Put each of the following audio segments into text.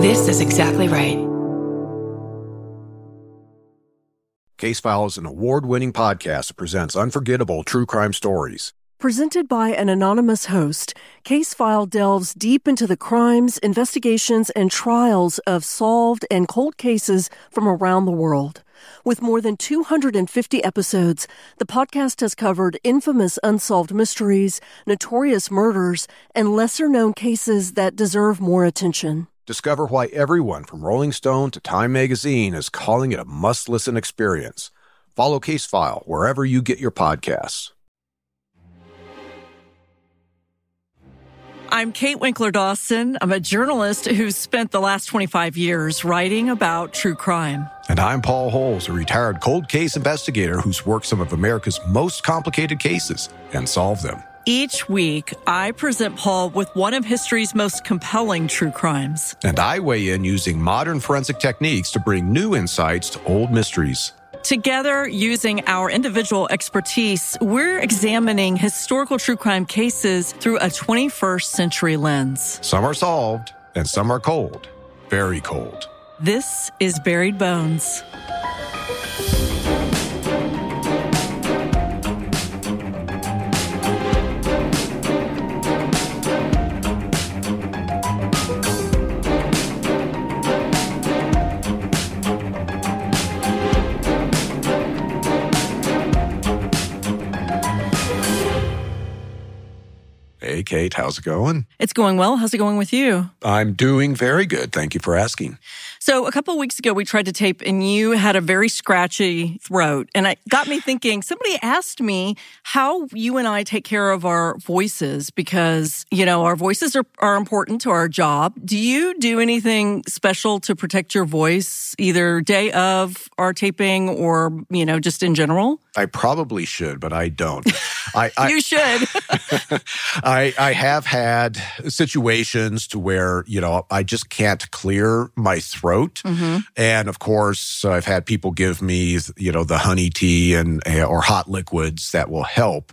This is exactly right. Case File is an award winning podcast that presents unforgettable true crime stories. Presented by an anonymous host, Case File delves deep into the crimes, investigations, and trials of solved and cold cases from around the world. With more than 250 episodes, the podcast has covered infamous unsolved mysteries, notorious murders, and lesser known cases that deserve more attention. Discover why everyone from Rolling Stone to Time Magazine is calling it a must listen experience. Follow Case File wherever you get your podcasts. I'm Kate Winkler Dawson. I'm a journalist who's spent the last 25 years writing about true crime. And I'm Paul Holes, a retired cold case investigator who's worked some of America's most complicated cases and solved them. Each week, I present Paul with one of history's most compelling true crimes. And I weigh in using modern forensic techniques to bring new insights to old mysteries. Together, using our individual expertise, we're examining historical true crime cases through a 21st century lens. Some are solved, and some are cold, very cold. This is Buried Bones. Hey, Kate, how's it going? It's going well. How's it going with you? I'm doing very good. Thank you for asking. So a couple of weeks ago, we tried to tape and you had a very scratchy throat. And it got me thinking, somebody asked me how you and I take care of our voices because, you know, our voices are, are important to our job. Do you do anything special to protect your voice either day of our taping or, you know, just in general? I probably should, but I don't. I, I you should. I, I have had situations to where, you know, I just can't clear my throat. Mm-hmm. And of course, I've had people give me, you know, the honey tea and, eh, or hot liquids that will help.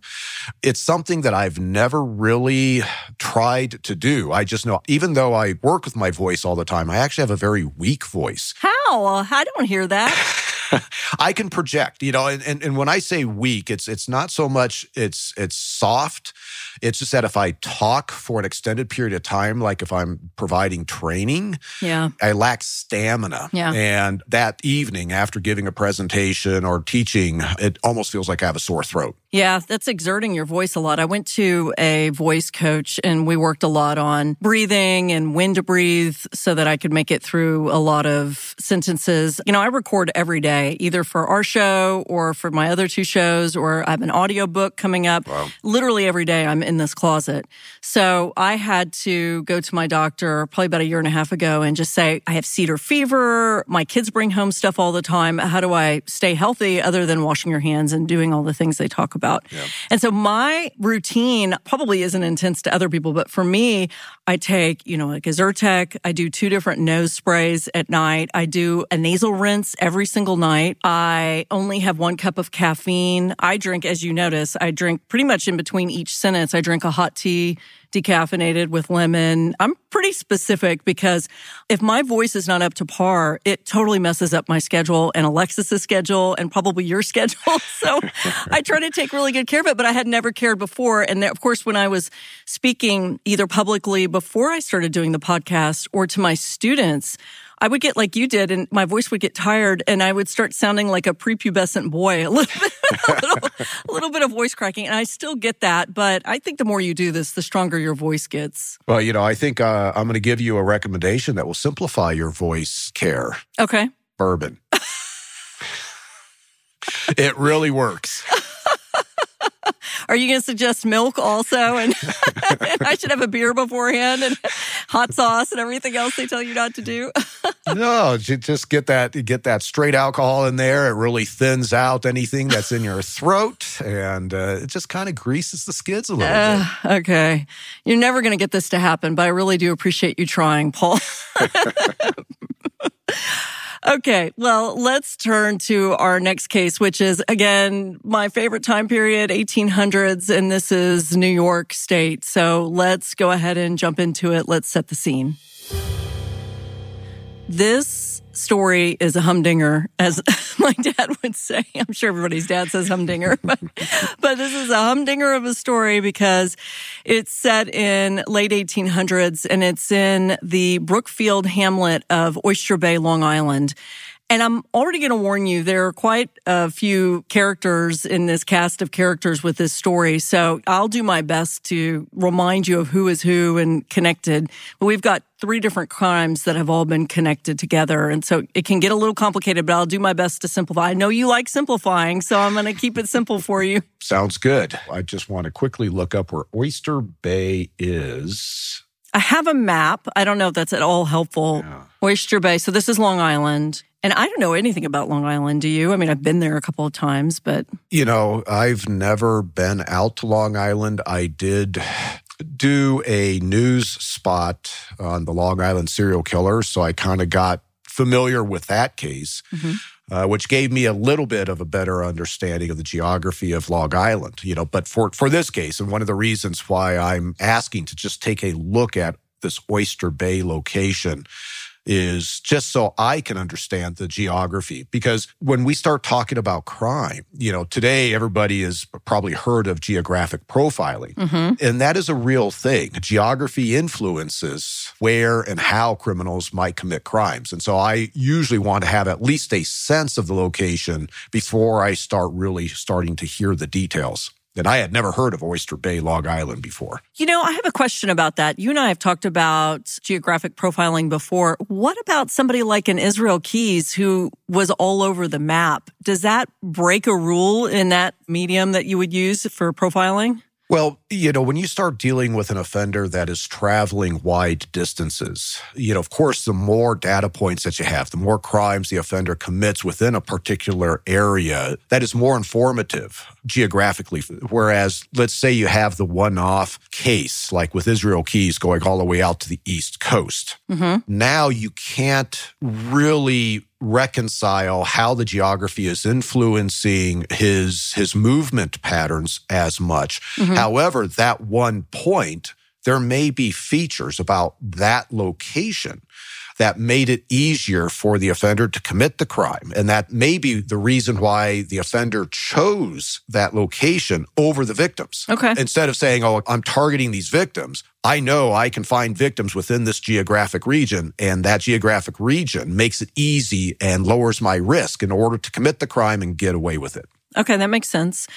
It's something that I've never really tried to do. I just know, even though I work with my voice all the time, I actually have a very weak voice. How? I don't hear that. I can project, you know, and, and, and when I say weak, it's it's not so much it's it's soft. It's just that if I talk for an extended period of time, like if I'm providing training, Yeah. I lack stamina. Yeah. And that evening after giving a presentation or teaching, it almost feels like I have a sore throat. Yeah, that's exerting your voice a lot. I went to a voice coach and we worked a lot on breathing and when to breathe so that I could make it through a lot of sentences. You know, I record every day, either for our show or for my other two shows, or I have an audio book coming up. Wow. Literally every day I'm in this closet. So I had to go to my doctor probably about a year and a half ago and just say, I have cedar fever. My kids bring home stuff all the time. How do I stay healthy other than washing your hands and doing all the things they talk about? And so my routine probably isn't intense to other people, but for me, I take, you know, like a Zyrtec. I do two different nose sprays at night. I do a nasal rinse every single night. I only have one cup of caffeine. I drink, as you notice, I drink pretty much in between each sentence. I drink a hot tea decaffeinated with lemon. I'm pretty specific because if my voice is not up to par, it totally messes up my schedule and Alexis's schedule and probably your schedule. So I try to take really good care of it, but I had never cared before. And of course, when I was speaking either publicly before I started doing the podcast or to my students, I would get like you did, and my voice would get tired, and I would start sounding like a prepubescent boy, a little bit, a little, a little bit of voice cracking. And I still get that, but I think the more you do this, the stronger your voice gets. Well, you know, I think uh, I'm going to give you a recommendation that will simplify your voice care Okay. bourbon. it really works. Are you going to suggest milk also? And, and I should have a beer beforehand and hot sauce and everything else they tell you not to do. No, just get that get that straight alcohol in there. It really thins out anything that's in your throat, and uh, it just kind of greases the skids a little bit. Uh, okay. You're never going to get this to happen, but I really do appreciate you trying, Paul. okay. Well, let's turn to our next case, which is again, my favorite time period, 1800s, and this is New York State. So let's go ahead and jump into it. Let's set the scene. This story is a humdinger, as my dad would say. I'm sure everybody's dad says humdinger, but, but this is a humdinger of a story because it's set in late 1800s and it's in the Brookville hamlet of Oyster Bay, Long Island. And I'm already going to warn you, there are quite a few characters in this cast of characters with this story. So I'll do my best to remind you of who is who and connected. But we've got three different crimes that have all been connected together. And so it can get a little complicated, but I'll do my best to simplify. I know you like simplifying, so I'm going to keep it simple for you. Sounds good. I just want to quickly look up where Oyster Bay is. I have a map. I don't know if that's at all helpful. Yeah. Oyster Bay. So this is Long Island. And I don't know anything about Long Island. Do you? I mean, I've been there a couple of times, but. You know, I've never been out to Long Island. I did do a news spot on the Long Island serial killer. So I kind of got familiar with that case. Mm-hmm. Uh, which gave me a little bit of a better understanding of the geography of Long Island, you know. But for for this case, and one of the reasons why I'm asking to just take a look at this Oyster Bay location is just so I can understand the geography. Because when we start talking about crime, you know, today everybody has probably heard of geographic profiling, mm-hmm. and that is a real thing. Geography influences where and how criminals might commit crimes. And so I usually want to have at least a sense of the location before I start really starting to hear the details. And I had never heard of Oyster Bay, Long Island before. You know, I have a question about that. You and I have talked about geographic profiling before. What about somebody like an Israel Keyes who was all over the map? Does that break a rule in that medium that you would use for profiling? Well, you know, when you start dealing with an offender that is traveling wide distances, you know, of course, the more data points that you have, the more crimes the offender commits within a particular area, that is more informative geographically. Whereas, let's say you have the one off case, like with Israel Keyes going all the way out to the East Coast. Mm-hmm. Now you can't really reconcile how the geography is influencing his his movement patterns as much. Mm-hmm. However, that one point there may be features about that location that made it easier for the offender to commit the crime. And that may be the reason why the offender chose that location over the victims. Okay. Instead of saying, oh, I'm targeting these victims, I know I can find victims within this geographic region, and that geographic region makes it easy and lowers my risk in order to commit the crime and get away with it. Okay, that makes sense.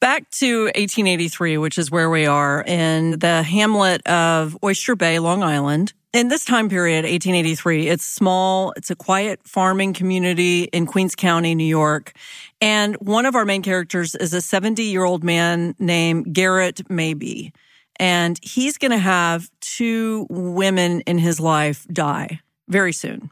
Back to 1883, which is where we are in the hamlet of Oyster Bay, Long Island. In this time period, 1883, it's small. It's a quiet farming community in Queens County, New York. And one of our main characters is a 70 year old man named Garrett Maybee. And he's going to have two women in his life die very soon.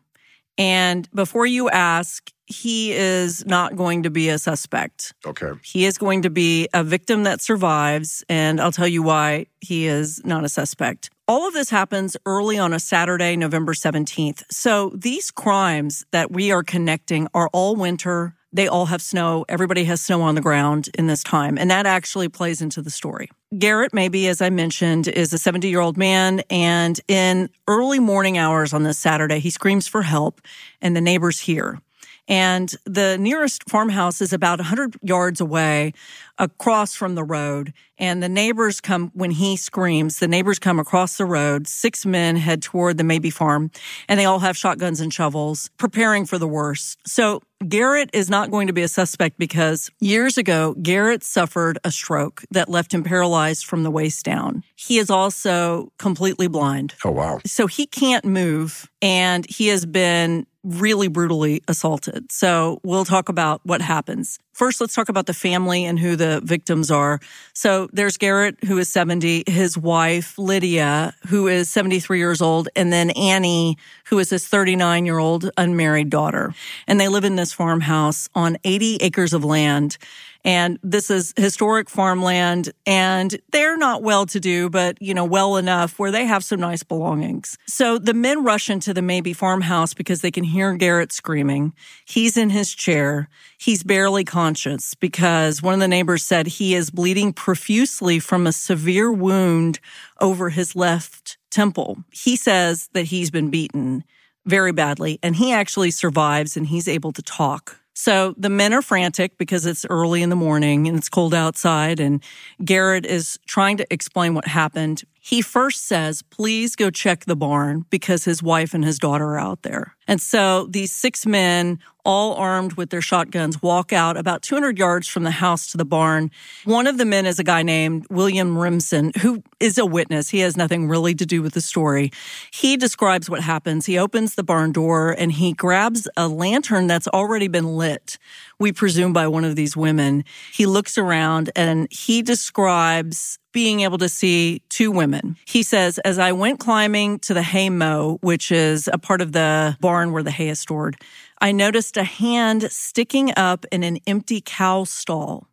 And before you ask, he is not going to be a suspect. Okay. He is going to be a victim that survives. And I'll tell you why he is not a suspect. All of this happens early on a Saturday, November 17th. So these crimes that we are connecting are all winter. They all have snow. Everybody has snow on the ground in this time. And that actually plays into the story. Garrett, Maybee, as I mentioned, is a 70 year old man. And in early morning hours on this Saturday, he screams for help and the neighbors hear. And the nearest farmhouse is about 100 yards away across from the road. And the neighbors come, when he screams, the neighbors come across the road. Six men head toward the Maybee farm and they all have shotguns and shovels, preparing for the worst. So Garrett is not going to be a suspect because years ago, Garrett suffered a stroke that left him paralyzed from the waist down. He is also completely blind. Oh, wow. So he can't move and he has been really brutally assaulted. So we'll talk about what happens. First, let's talk about the family and who the victims are. So there's Garrett, who is 70, his wife, Lydia, who is 73 years old, and then Annie, who is his 39 year old unmarried daughter. And they live in this farmhouse on 80 acres of land. And this is historic farmland and they're not well to do, but you know, well enough where they have some nice belongings. So the men rush into the Maybee farmhouse because they can hear Garrett screaming. He's in his chair. He's barely conscious because one of the neighbors said he is bleeding profusely from a severe wound over his left temple. He says that he's been beaten very badly. And he actually survives and he's able to talk. So the men are frantic because it's early in the morning and it's cold outside. And Garrett is trying to explain what happened. He first says, please go check the barn because his wife and his daughter are out there. And so these six men, all armed with their shotguns, walk out about 200 yards from the house to the barn. One of the men is a guy named William Remsen, who is a witness. He has nothing really to do with the story. He describes what happens. He opens the barn door and he grabs a lantern that's already been lit, we presume by one of these women. He looks around and he describes being able to see two women. He says, as I went climbing to the hay mow, which is a part of the barn where the hay is stored, I noticed a hand sticking up in an empty cow stall.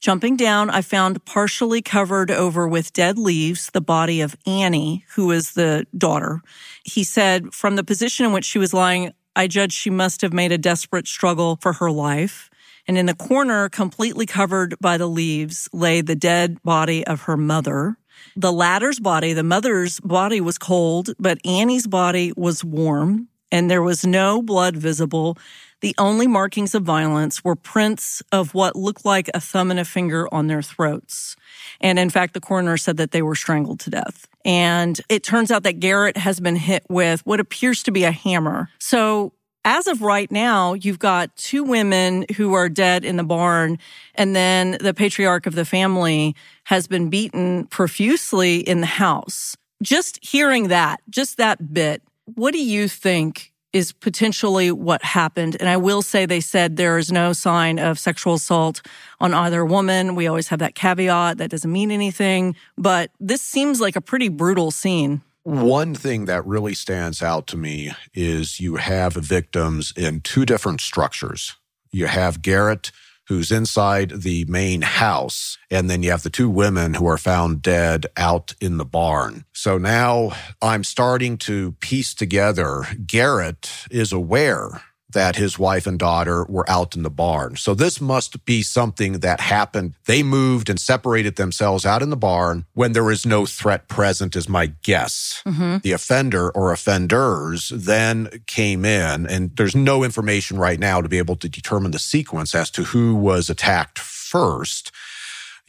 Jumping down, I found partially covered over with dead leaves the body of Annie, who is the daughter. He said, from the position in which she was lying, I judged she must have made a desperate struggle for her life and in the corner, completely covered by the leaves, lay the dead body of her mother. The latter's body, the mother's body was cold, but Annie's body was warm, and there was no blood visible. The only markings of violence were prints of what looked like a thumb and a finger on their throats. And in fact, the coroner said that they were strangled to death. And it turns out that Garrett has been hit with what appears to be a hammer. So as of right now, you've got two women who are dead in the barn, and then the patriarch of the family has been beaten profusely in the house. Just hearing that, just that bit, what do you think is potentially what happened? And I will say they said there is no sign of sexual assault on either woman. We always have that caveat. That doesn't mean anything, but this seems like a pretty brutal scene. One thing that really stands out to me is you have victims in two different structures. You have Garrett, who's inside the main house, and then you have the two women who are found dead out in the barn. So now I'm starting to piece together Garrett is aware that his wife and daughter were out in the barn. So this must be something that happened. They moved and separated themselves out in the barn when there is no threat present, is my guess. Mm-hmm. The offender or offenders then came in, and there's no information right now to be able to determine the sequence as to who was attacked first.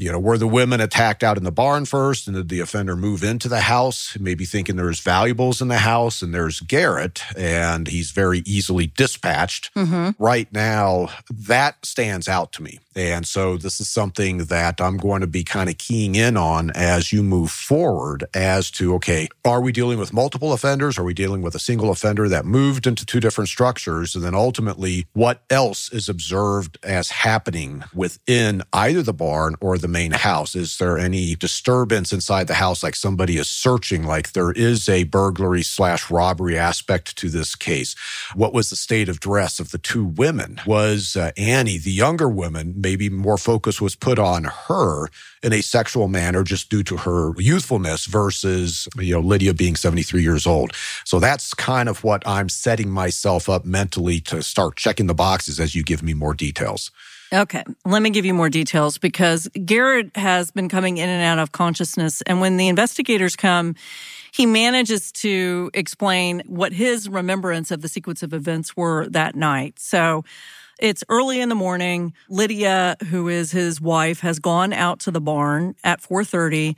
You know, were the women attacked out in the barn first and did the offender move into the house, maybe thinking there's valuables in the house and there's Garrett and he's very easily dispatched. Mm-hmm. Right now, that stands out to me. And so this is something that I'm going to be kind of keying in on as you move forward as to, okay, are we dealing with multiple offenders? Are we dealing with a single offender that moved into two different structures? And then ultimately, what else is observed as happening within either the barn or the main house? Is there any disturbance inside the house, like somebody is searching, like there is a burglary slash robbery aspect to this case? What was the state of dress of the two women? Was uh, Annie, the younger woman, maybe more focus was put on her in a sexual manner just due to her youthfulness versus, you know, Lydia being 73 years old. So that's kind of what I'm setting myself up mentally to start checking the boxes as you give me more details. Okay, let me give you more details because Garrett has been coming in and out of consciousness. And when the investigators come, he manages to explain what his remembrance of the sequence of events were that night. So it's early in the morning. Lydia, who is his wife, has gone out to the barn at 4:30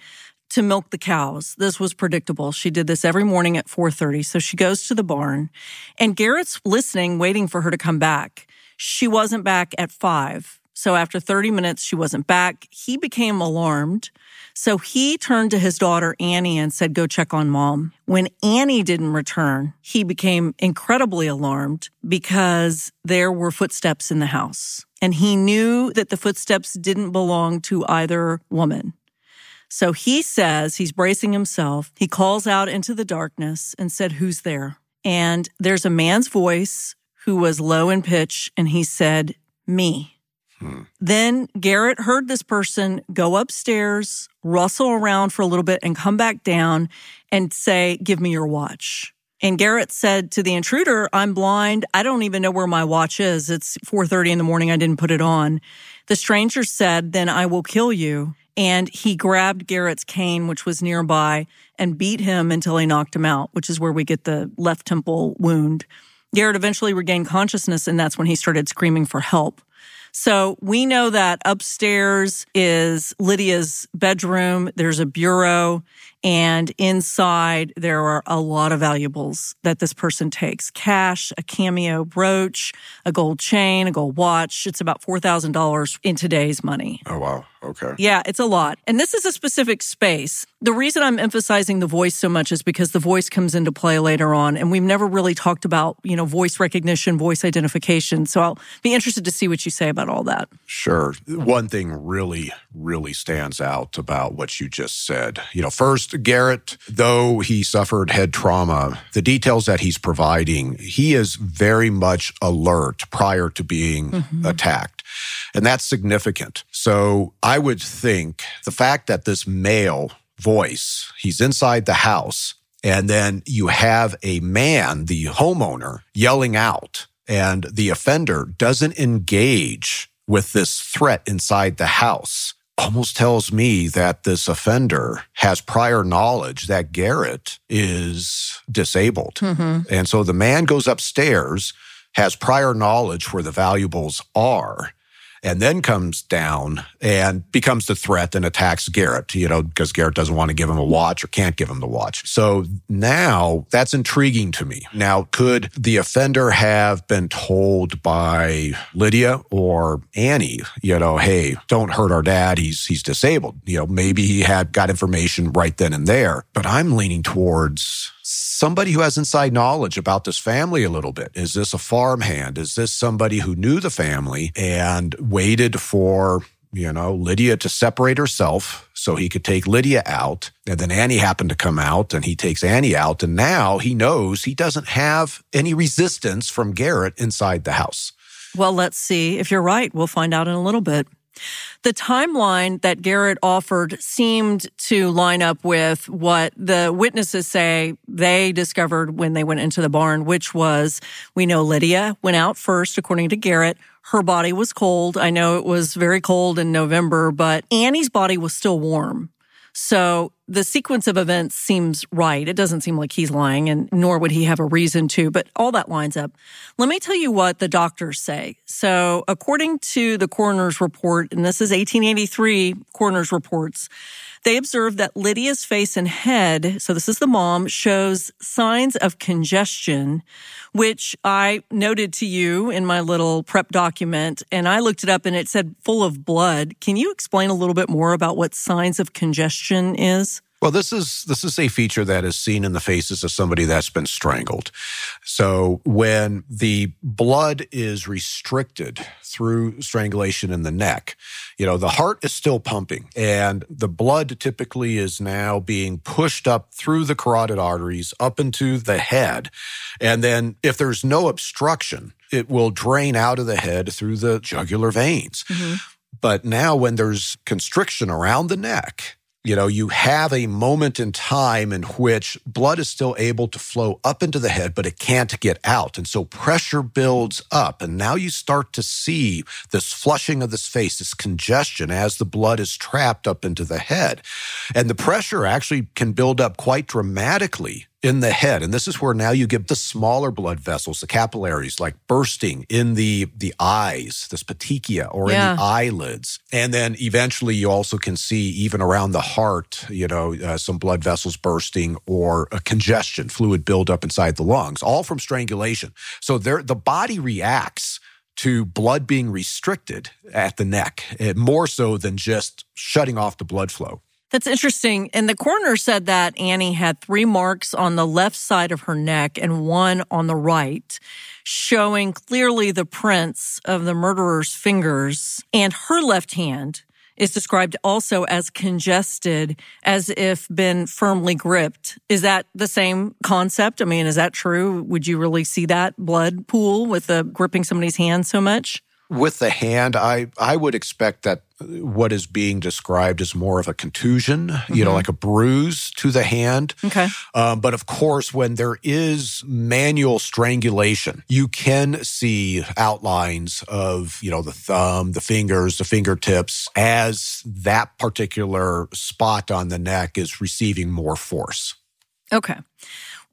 to milk the cows. This was predictable. She did this every morning at 4:30. So she goes to the barn and Garrett's listening waiting for her to come back. She wasn't back at 5. So after 30 minutes she wasn't back. He became alarmed. So he turned to his daughter Annie and said, go check on mom. When Annie didn't return, he became incredibly alarmed because there were footsteps in the house. And he knew that the footsteps didn't belong to either woman. So he says he's bracing himself. He calls out into the darkness and said, Who's there? And there's a man's voice who was low in pitch, and he said, Me. Hmm. Then Garrett heard this person go upstairs, rustle around for a little bit, and come back down and say, Give me your watch. And Garrett said to the intruder, I'm blind. I don't even know where my watch is. It's 4:30 in the morning. I didn't put it on. The stranger said, Then I will kill you. And he grabbed Garrett's cane, which was nearby, and beat him until he knocked him out, which is where we get the left temple wound. Garrett eventually regained consciousness, and that's when he started screaming for help. So we know that upstairs is Lydia's bedroom. There's a bureau. And inside, there are a lot of valuables that this person takes cash, a cameo brooch, a gold chain, a gold watch. It's about $4,000 in today's money. Oh, wow. Okay. Yeah, it's a lot. And this is a specific space. The reason I'm emphasizing the voice so much is because the voice comes into play later on. And we've never really talked about, you know, voice recognition, voice identification. So I'll be interested to see what you say about all that. Sure. One thing really, really stands out about what you just said. You know, first, Garrett, though he suffered head trauma, the details that he's providing, he is very much alert prior to being mm-hmm. attacked. And that's significant. So I would think the fact that this male voice, he's inside the house, and then you have a man, the homeowner, yelling out, and the offender doesn't engage with this threat inside the house almost tells me that this offender has prior knowledge that Garrett is disabled. Mm-hmm. And so the man goes upstairs, has prior knowledge where the valuables are and then comes down and becomes the threat and attacks Garrett, you know, because Garrett doesn't want to give him a watch or can't give him the watch. So now that's intriguing to me. Now, could the offender have been told by Lydia or Annie, you know, hey, don't hurt our dad. He's, he's disabled. You know, maybe he had got information right then and there, but I'm leaning towards somebody who has inside knowledge about this family a little bit. Is this a farmhand? Is this somebody who knew the family and waited for, you know, Lydia to separate herself so he could take Lydia out? And then Annie happened to come out and he takes Annie out. And now he knows he doesn't have any resistance from Garrett inside the house. Well, let's see. If you're right, we'll find out in a little bit. The timeline that Garrett offered seemed to line up with what the witnesses say they discovered when they went into the barn, which was we know Lydia went out first, according to Garrett. Her body was cold. I know it was very cold in November, but Annie's body was still warm. So the sequence of events seems right. It doesn't seem like he's lying, and nor would he have a reason to, but all that lines up. Let me tell you what the doctors say. So, according to the coroner's report, and this is 1883 coroner's reports, they observed that Lydia's face and head, so this is the mom, shows signs of congestion, which I noted to you in my little prep document. And I looked it up and it said full of blood. Can you explain a little bit more about what signs of congestion is? Well, this is this is a feature that is seen in the faces of somebody that's been strangled. So when the blood is restricted through strangulation in the neck, you know, the heart is still pumping and the blood typically is now being pushed up through the carotid arteries up into the head. And then if there's no obstruction, it will drain out of the head through the jugular veins. Mm-hmm. But now when there's constriction around the neck, you know, you have a moment in time in which blood is still able to flow up into the head, but it can't get out. And so pressure builds up. And now you start to see this flushing of this face, this congestion as the blood is trapped up into the head. And the pressure actually can build up quite dramatically in the head. And this is where now you get the smaller blood vessels, the capillaries, like bursting in the, the eyes, this petechia or yeah. in the eyelids. And then eventually you also can see even around the heart, you know, uh, some blood vessels bursting or a congestion, fluid buildup inside the lungs, all from strangulation. So there, the body reacts to blood being restricted at the neck, eh, more so than just shutting off the blood flow. That's interesting. And the coroner said that Annie had three marks on the left side of her neck and one on the right, showing clearly the prints of the murderer's fingers. And her left hand is described also as congested, as if been firmly gripped. Is that the same concept? I mean, is that true? Would you really see that blood pool with the gripping somebody's hand so much? with the hand, I, I would expect that what is being described as more of a contusion, mm-hmm. you know, mm-hmm. like a bruise to the hand. Okay. Um, but of course, when there is manual strangulation, you can see outlines of, you know, the thumb, the fingers, the fingertips as that particular spot on the neck is receiving more force. Okay.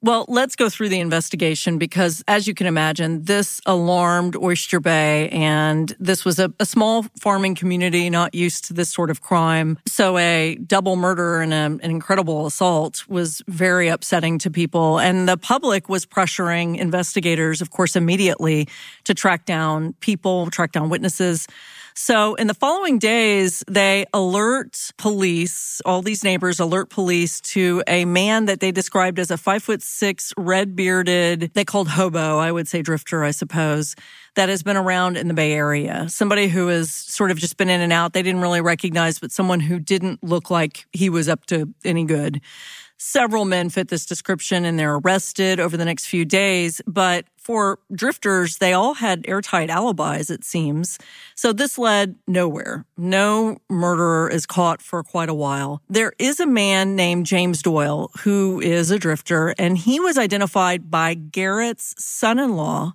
Well, let's go through the investigation because, as you can imagine, this alarmed Oyster Bay, and this was a, a, small farming community not used to this sort of crime. So, a double murder and a, an incredible assault was very upsetting to people. And the public was pressuring investigators, of course, immediately to track down people, track down witnesses. So in the following days, they alert police, all these neighbors alert police to a man that they described as a five foot six, red bearded, they called hobo, I would say drifter, I suppose, that has been around in the Bay Area. Somebody who has sort of just been in and out. They didn't really recognize, but someone who didn't look like he was up to any good. Several men fit this description and they're arrested over the next few days, but for drifters, they all had airtight alibis, it seems. So this led nowhere. No murderer is caught for quite a while. There is a man named James Doyle who is a drifter, and he was identified by Garrett's son in law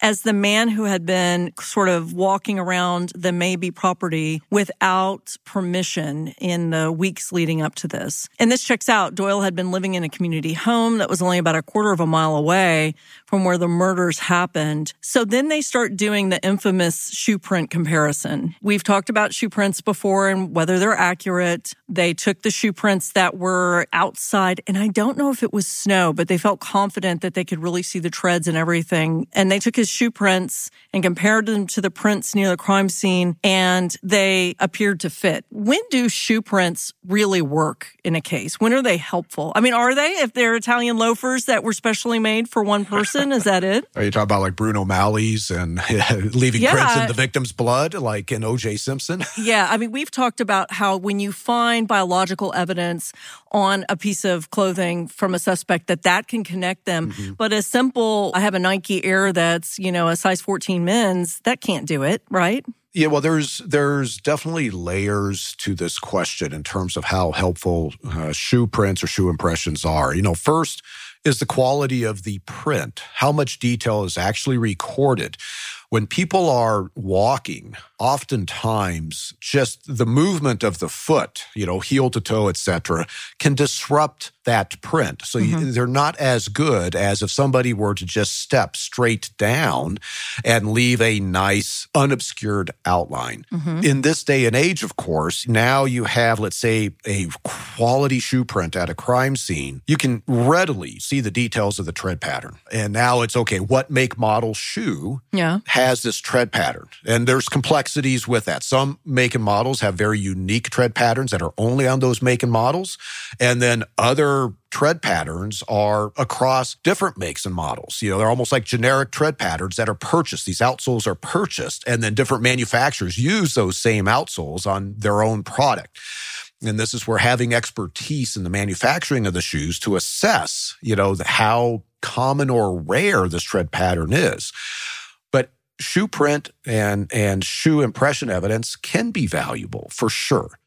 as the man who had been sort of walking around the Maybee property without permission in the weeks leading up to this. And this checks out. Doyle had been living in a community home that was only about a quarter of a mile away from where the murders happened. So then they start doing the infamous shoe print comparison. We've talked about shoe prints before and whether they're accurate. They took the shoe prints that were outside, and I don't know if it was snow, but they felt confident that they could really see the treads and everything. And they took his shoe prints and compared them to the prints near the crime scene, and they appeared to fit. When do shoe prints really work in a case? When are they helpful? I mean, are they if they're Italian loafers that were specially made for one person? Is that it? Are you talking about like Bruno Magli's and leaving yeah. prints in the victim's blood, like in O.J. Simpson? yeah, I mean, we've talked about how when you find biological evidence on a piece of clothing from a suspect, that that can connect them. Mm-hmm. But a simple, I have a Nike Air that's you know a size 14 men's, that can't do it, right? Yeah, well, there's there's definitely layers to this question in terms of how helpful uh, shoe prints or shoe impressions are. You know, first is the quality of the print, how much detail is actually recorded. When people are walking, oftentimes just the movement of the foot, you know, heel to toe, etc., can disrupt that print. So mm-hmm. you, they're not as good as if somebody were to just step straight down and leave a nice unobscured outline. Mm-hmm. In this day and age, of course, now you have, let's say, a quality shoe print at a crime scene. You can readily see the details of the tread pattern. And now it's okay, what make model shoe yeah. Has this tread pattern? And there's complexities with that. Some make and models have very unique tread patterns that are only on those make and models. And then other tread patterns are across different makes and models. You know, they're almost like generic tread patterns that are purchased. These outsoles are purchased and then different manufacturers use those same outsoles on their own product. And this is where having expertise in the manufacturing of the shoes to assess, you know, how common or rare this tread pattern is. Shoe print and, and shoe impression evidence can be valuable for sure.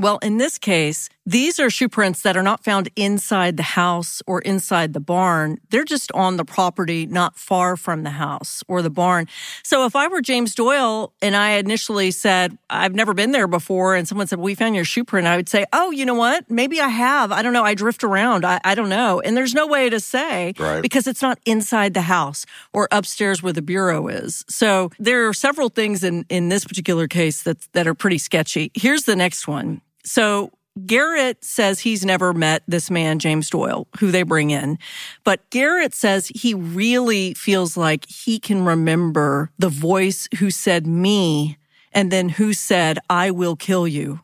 Well, in this case, these are shoe prints that are not found inside the house or inside the barn. They're just on the property not far from the house or the barn. So if I were James Doyle and I initially said, I've never been there before, and someone said, We found your shoe print, I would say, Oh, you know what? Maybe I have. I don't know. I drift around. I, I don't know. And there's no way to say right. because it's not inside the house or upstairs where the bureau is. So there are several things in, in this particular case that, that are pretty sketchy. Here's the next one. So Garrett says he's never met this man, James Doyle, who they bring in. But Garrett says he really feels like he can remember the voice who said me and then who said, I will kill you.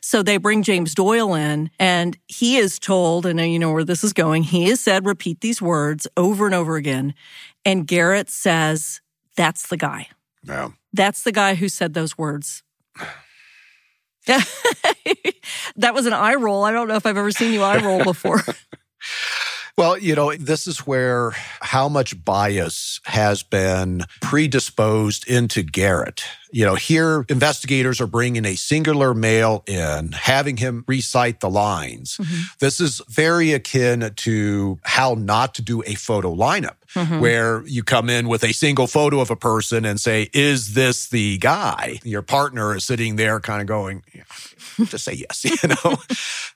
So they bring James Doyle in and he is told, and you know where this is going, he is said, repeat these words over and over again. And Garrett says, that's the guy. Yeah. That's the guy who said those words. that was an eye roll. I don't know if I've ever seen you eye roll before. Well, you know, this is where how much bias has been predisposed into Garrett You know, here investigators are bringing a singular male in, having him recite the lines. Mm-hmm. This is very akin to how not to do a photo lineup. Mm-hmm. Where you come in with a single photo of a person and say, Is this the guy? Your partner is sitting there kind of going, yeah, Just say yes, you know?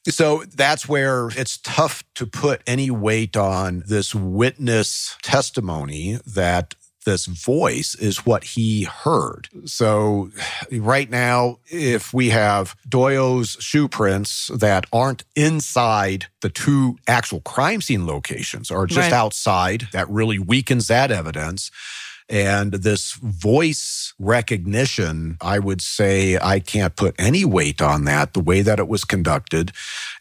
so that's where it's tough to put any weight on this witness testimony that this voice is what he heard. So right now, if we have Doyle's shoe prints that aren't inside the two actual crime scene locations or just right. outside, that really weakens that evidence. And this voice recognition, I would say I can't put any weight on that, the way that it was conducted.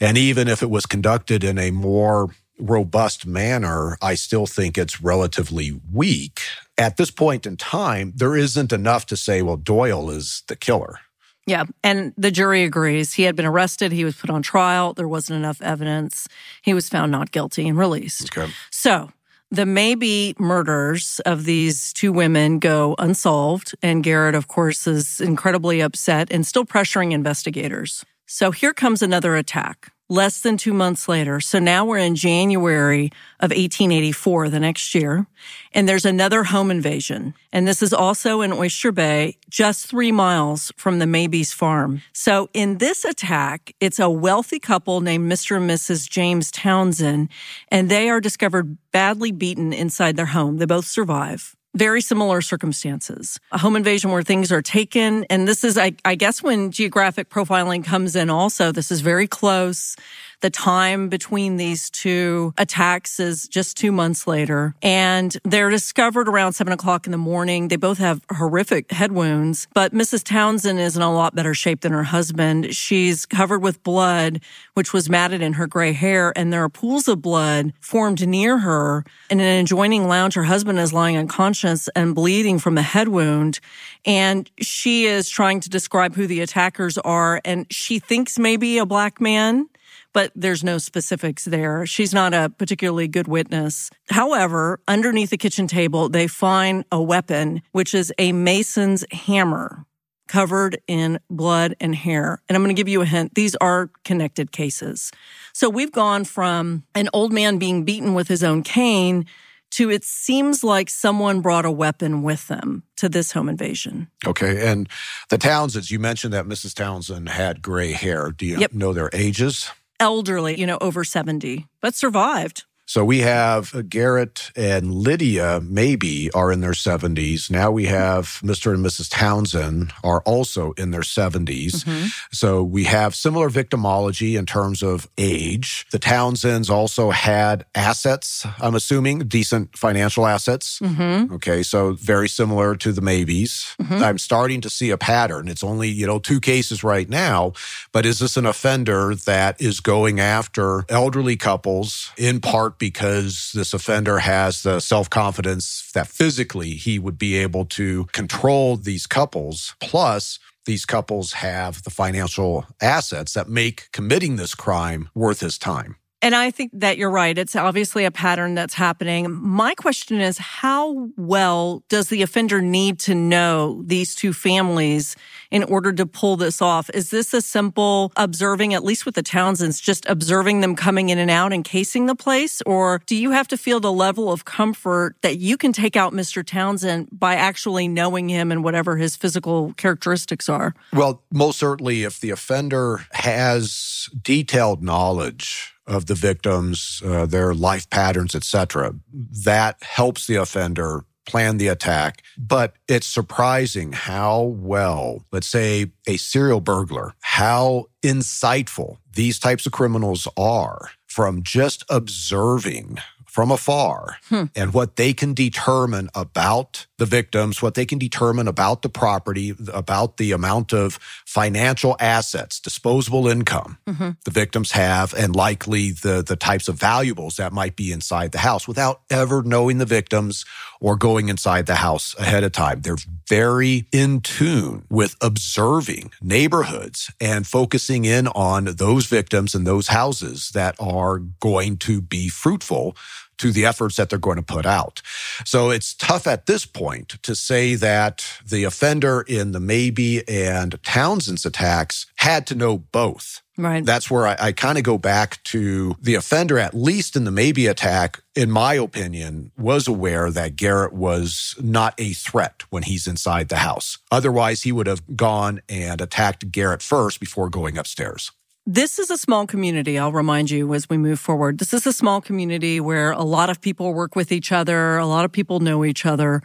And even if it was conducted in a more robust manner, I still think it's relatively weak. At this point in time, there isn't enough to say, well, Doyle is the killer. Yeah. And the jury agrees. He had been arrested. He was put on trial. There wasn't enough evidence. He was found not guilty and released. Okay. So the Maybee murders of these two women go unsolved. And Garrett, of course, is incredibly upset and still pressuring investigators. So here comes another attack less than two months later. So now we're in January of 1884, the next year, and there's another home invasion. And this is also in Oyster Bay, just three miles from the Maybee's farm. So in this attack, it's a wealthy couple named Mr. and Mrs. James Townsend, and they are discovered badly beaten inside their home. They both survive very similar circumstances. A home invasion where things are taken. And this is, I, I, guess, when geographic profiling comes in also. This is very close. The time between these two attacks is just two months later. And they're discovered around seven o'clock in the morning. They both have horrific head wounds, but Mrs. Townsend is in a lot better shape than her husband. She's covered with blood, which was matted in her gray hair, and there are pools of blood formed near her. In an adjoining lounge, her husband is lying unconscious and bleeding from a head wound. And she is trying to describe who the attackers are, and she thinks maybe a black man but there's no specifics there. She's not a particularly good witness. However, underneath the kitchen table, they find a weapon, which is a mason's hammer covered in blood and hair. And I'm going to give you a hint. These are connected cases. So we've gone from an old man being beaten with his own cane to it seems like someone brought a weapon with them to this home invasion. Okay. And the Townsends, you mentioned that Mrs. Townsend had gray hair. Do you yep. know their ages? Elderly, you know, over 70, but survived. So we have Garrett and Lydia Maybee, are in their 70s. Now we have Mr. and Mrs. Townsend are also in their 70s. Mm-hmm. So we have similar victimology in terms of age. The Townsends also had assets, I'm assuming, decent financial assets. Mm-hmm. Okay, so very similar to the Maybees. Mm-hmm. I'm starting to see a pattern. It's only, you know, two cases right now, but is this an offender that is going after elderly couples in part because this offender has the self confidence that physically he would be able to control these couples. Plus, these couples have the financial assets that make committing this crime worth his time. And I think that you're right. It's obviously a pattern that's happening. My question is how well does the offender need to know these two families in order to pull this off? Is this a simple observing, at least with the Townsends, just observing them coming in and out and casing the place? Or do you have to feel the level of comfort that you can take out Mr. Townsend by actually knowing him and whatever his physical characteristics are? Well, most certainly, if the offender has detailed knowledge of the victims, uh, their life patterns, etc. That helps the offender plan the attack. But it's surprising how well, let's say, a serial burglar, how insightful these types of criminals are from just observing from afar hmm. and what they can determine about the victims, what they can determine about the property, about the amount of financial assets, disposable income mm-hmm. the victims have, and likely the, the types of valuables that might be inside the house without ever knowing the victims or going inside the house ahead of time. They're very in tune with observing neighborhoods and focusing in on those victims and those houses that are going to be fruitful to the efforts that they're going to put out. So it's tough at this point to say that the offender in the Maybee and Townsend's attacks had to know both. Right. That's where I, I kind of go back to the offender, at least in the Maybee attack, in my opinion, was aware that Garrett was not a threat when he's inside the house. Otherwise, he would have gone and attacked Garrett first before going upstairs. This is a small community, I'll remind you as we move forward. This is a small community where a lot of people work with each other, a lot of people know each other.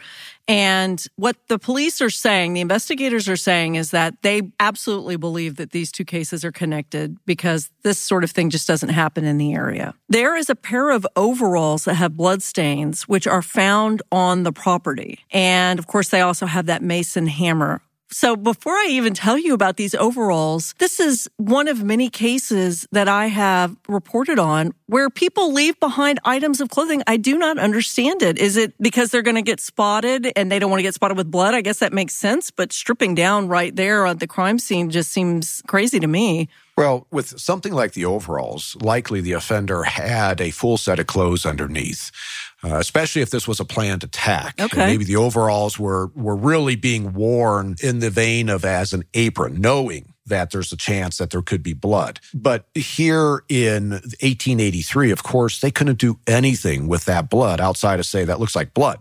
And what the police are saying, the investigators are saying, is that they absolutely believe that these two cases are connected because this sort of thing just doesn't happen in the area. There is a pair of overalls that have blood stains, which are found on the property. And of course, they also have that mason hammer so before I even tell you about these overalls, this is one of many cases that I have reported on where people leave behind items of clothing. I do not understand it. Is it because they're going to get spotted and they don't want to get spotted with blood? I guess that makes sense, but stripping down right there at the crime scene just seems crazy to me. Well, with something like the overalls, likely the offender had a full set of clothes underneath uh, especially if this was a planned attack. Okay. And maybe the overalls were were really being worn in the vein of as an apron, knowing that there's a chance that there could be blood. But here in 1883, of course, they couldn't do anything with that blood outside of say that looks like blood.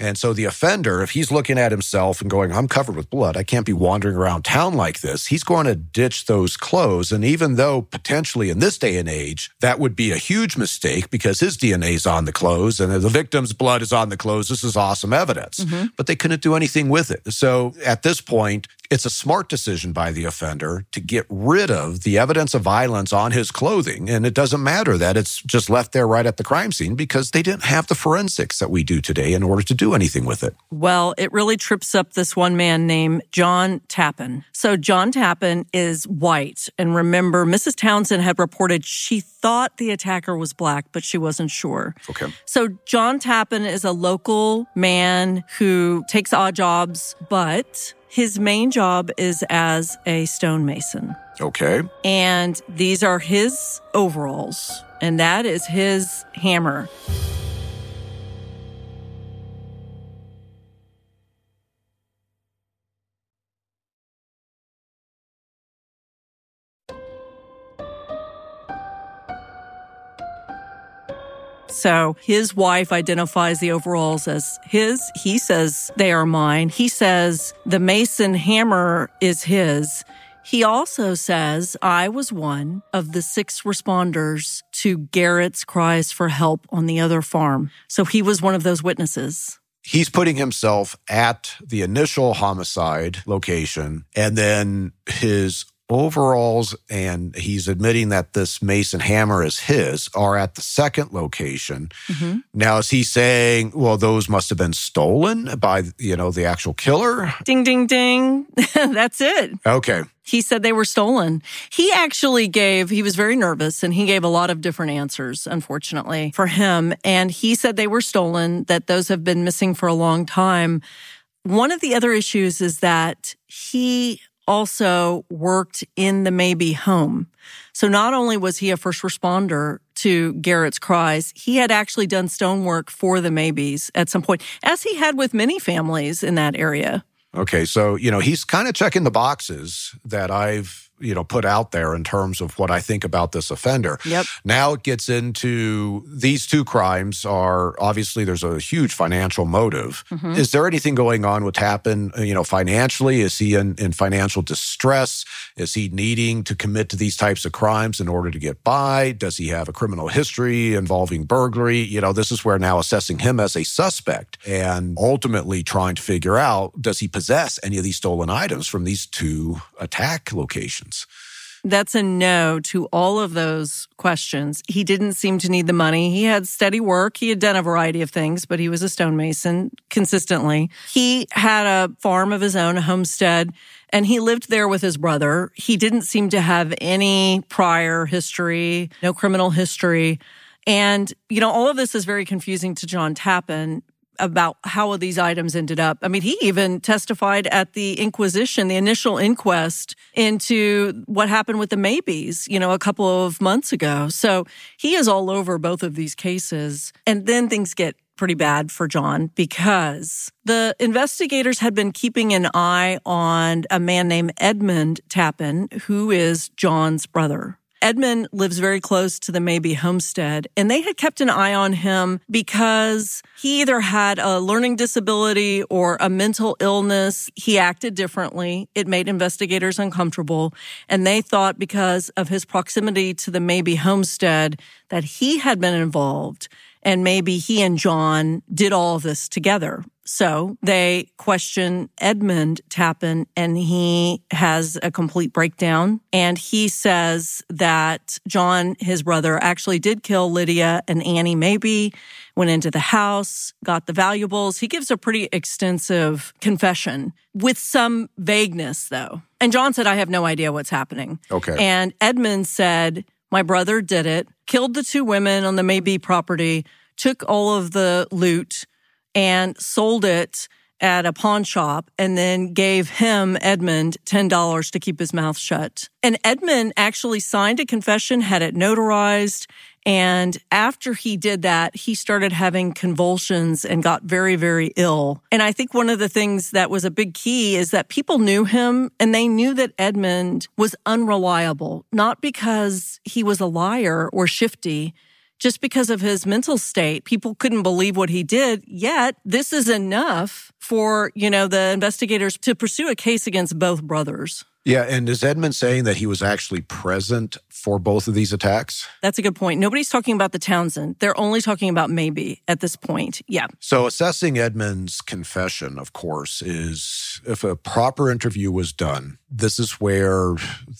And so the offender, if he's looking at himself and going, I'm covered with blood, I can't be wandering around town like this, he's going to ditch those clothes. And even though potentially in this day and age, that would be a huge mistake because his DNA is on the clothes and the victim's blood is on the clothes, this is awesome evidence. Mm-hmm. But they couldn't do anything with it. So at this point, it's a smart decision by the offender to get rid of the evidence of violence on his clothing. And it doesn't matter that it's just left there right at the crime scene because they didn't have the forensics that we do today in order to do anything with it. Well, it really trips up this one man named John Tappan. So John Tappan is white. And remember, Mrs. Townsend had reported she thought the attacker was black, but she wasn't sure. Okay. So John Tappan is a local man who takes odd jobs, but his main job is as a stonemason. Okay. And these are his overalls, and that is his hammer. So his wife identifies the overalls as his. He says they are mine. He says the mason hammer is his. He also says, I was one of the six responders to Garrett's cries for help on the other farm. So he was one of those witnesses. He's putting himself at the initial homicide location, and then his overalls and he's admitting that this mason hammer is his are at the second location mm-hmm. now is he saying well those must have been stolen by you know the actual killer ding ding ding that's it okay he said they were stolen. He actually gave, he was very nervous and he gave a lot of different answers, unfortunately, for him. And he said they were stolen, that those have been missing for a long time. One of the other issues is that he also worked in the Maybee home. So not only was he a first responder to Garrett's cries, he had actually done stonework for the Maybees at some point, as he had with many families in that area. Okay, so you know he's kind of checking the boxes that I've you know put out there in terms of what I think about this offender. Yep. Now it gets into these two crimes are obviously there's a huge financial motive. Mm-hmm. Is there anything going on with Tappan, you know, financially? Is he in, in financial distress? Is he needing to commit to these types of crimes in order to get by? Does he have a criminal history involving burglary? You know, this is where now assessing him as a suspect and ultimately trying to figure out does he possess any of these stolen items from these two attack locations? That's a no to all of those questions. He didn't seem to need the money. He had steady work. He had done a variety of things, but he was a stonemason consistently. He had a farm of his own, a homestead, and he lived there with his brother. He didn't seem to have any prior history, no criminal history. And, you know, all of this is very confusing to John Tappan about how these items ended up. I mean, he even testified at the Inquisition, the initial inquest into what happened with the Maybees, you know, a couple of months ago. So he is all over both of these cases. And then things get pretty bad for John because the investigators had been keeping an eye on a man named Edmund Tappan, who is John's brother. Edmund lives very close to the Maybee homestead, and they had kept an eye on him because he either had a learning disability or a mental illness. He acted differently. It made investigators uncomfortable, and they thought because of his proximity to the Maybee homestead that he had been involved and maybe he and John did all this together. So they question Edmund Tappan and he has a complete breakdown. And he says that John, his brother, actually did kill Lydia and Annie Maybee went into the house, got the valuables. He gives a pretty extensive confession with some vagueness though. And John said, I have no idea what's happening. Okay. And Edmund said, my brother did it, killed the two women on the Maybee property, took all of the loot and sold it at a pawn shop and then gave him, Edmund, $10 to keep his mouth shut. And Edmund actually signed a confession, had it notarized. And after he did that, he started having convulsions and got very, very ill. And I think one of the things that was a big key is that people knew him and they knew that Edmund was unreliable, not because he was a liar or shifty, just because of his mental state. People couldn't believe what he did. Yet this is enough for, you know, the investigators to pursue a case against both brothers. Yeah. And is Edmund saying that he was actually present for both of these attacks? That's a good point. Nobody's talking about the Townsend. They're only talking about Maybee at this point. Yeah. So assessing Edmund's confession, of course, is if a proper interview was done, this is where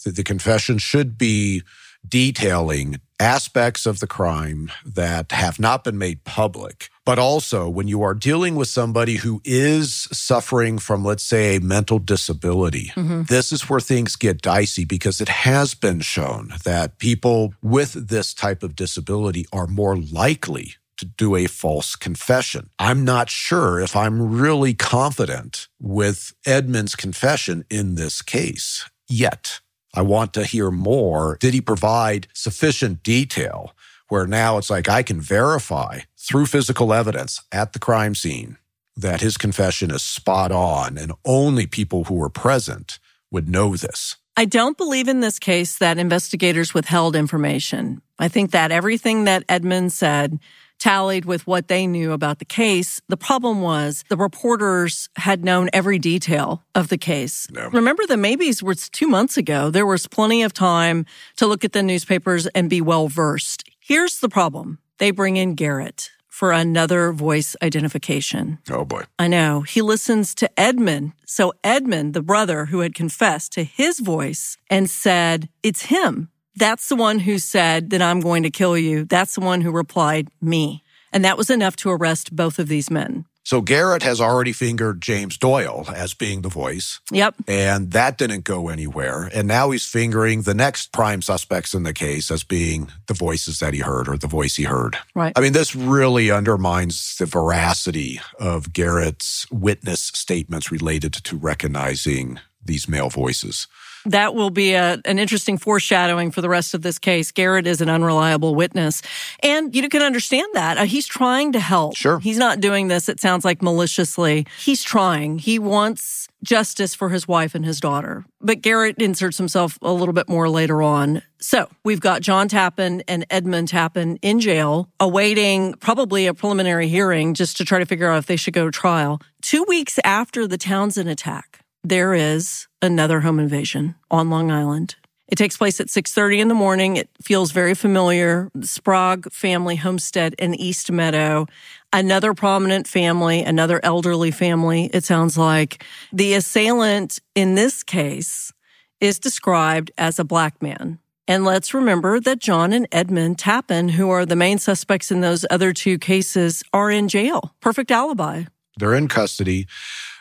the, the confession should be detailing aspects of the crime that have not been made public. But also, when you are dealing with somebody who is suffering from, let's say, a mental disability, mm-hmm. this is where things get dicey because it has been shown that people with this type of disability are more likely to do a false confession. I'm not sure if I'm really confident with Edmund's confession in this case yet. I want to hear more. Did he provide sufficient detail where now it's like I can verify through physical evidence at the crime scene that his confession is spot on and only people who were present would know this? I don't believe in this case that investigators withheld information. I think that everything that Edmund said tallied with what they knew about the case. The problem was the reporters had known every detail of the case. No. Remember, the Maybees were two months ago. There was plenty of time to look at the newspapers and be well versed. Here's the problem. They bring in Garrett for another voice identification. Oh boy. I know. He listens to Edmund. So Edmund, the brother who had confessed to his voice and said, it's him. That's the one who said that I'm going to kill you. That's the one who replied, me. And that was enough to arrest both of these men. So Garrett has already fingered James Doyle as being the voice. Yep. And that didn't go anywhere. And now he's fingering the next prime suspects in the case as being the voices that he heard or the voice he heard. Right. I mean, this really undermines the veracity of Garrett's witness statements related to recognizing these male voices that will be a, an interesting foreshadowing for the rest of this case. Garrett is an unreliable witness. And you can understand that. Uh, he's trying to help. Sure. He's not doing this, it sounds like maliciously. He's trying. He wants justice for his wife and his daughter. But Garrett inserts himself a little bit more later on. So we've got John Tappan and Edmund Tappan in jail, awaiting probably a preliminary hearing just to try to figure out if they should go to trial. Two weeks after the Townsend attack, there is another home invasion on Long Island. It takes place at 6:30 in the morning. It feels very familiar. Sprague family homestead in East Meadow. Another prominent family, another elderly family, it sounds like. The assailant in this case is described as a black man. And let's remember that John and Edmund Tappan, who are the main suspects in those other two cases, are in jail. Perfect alibi. They're in custody.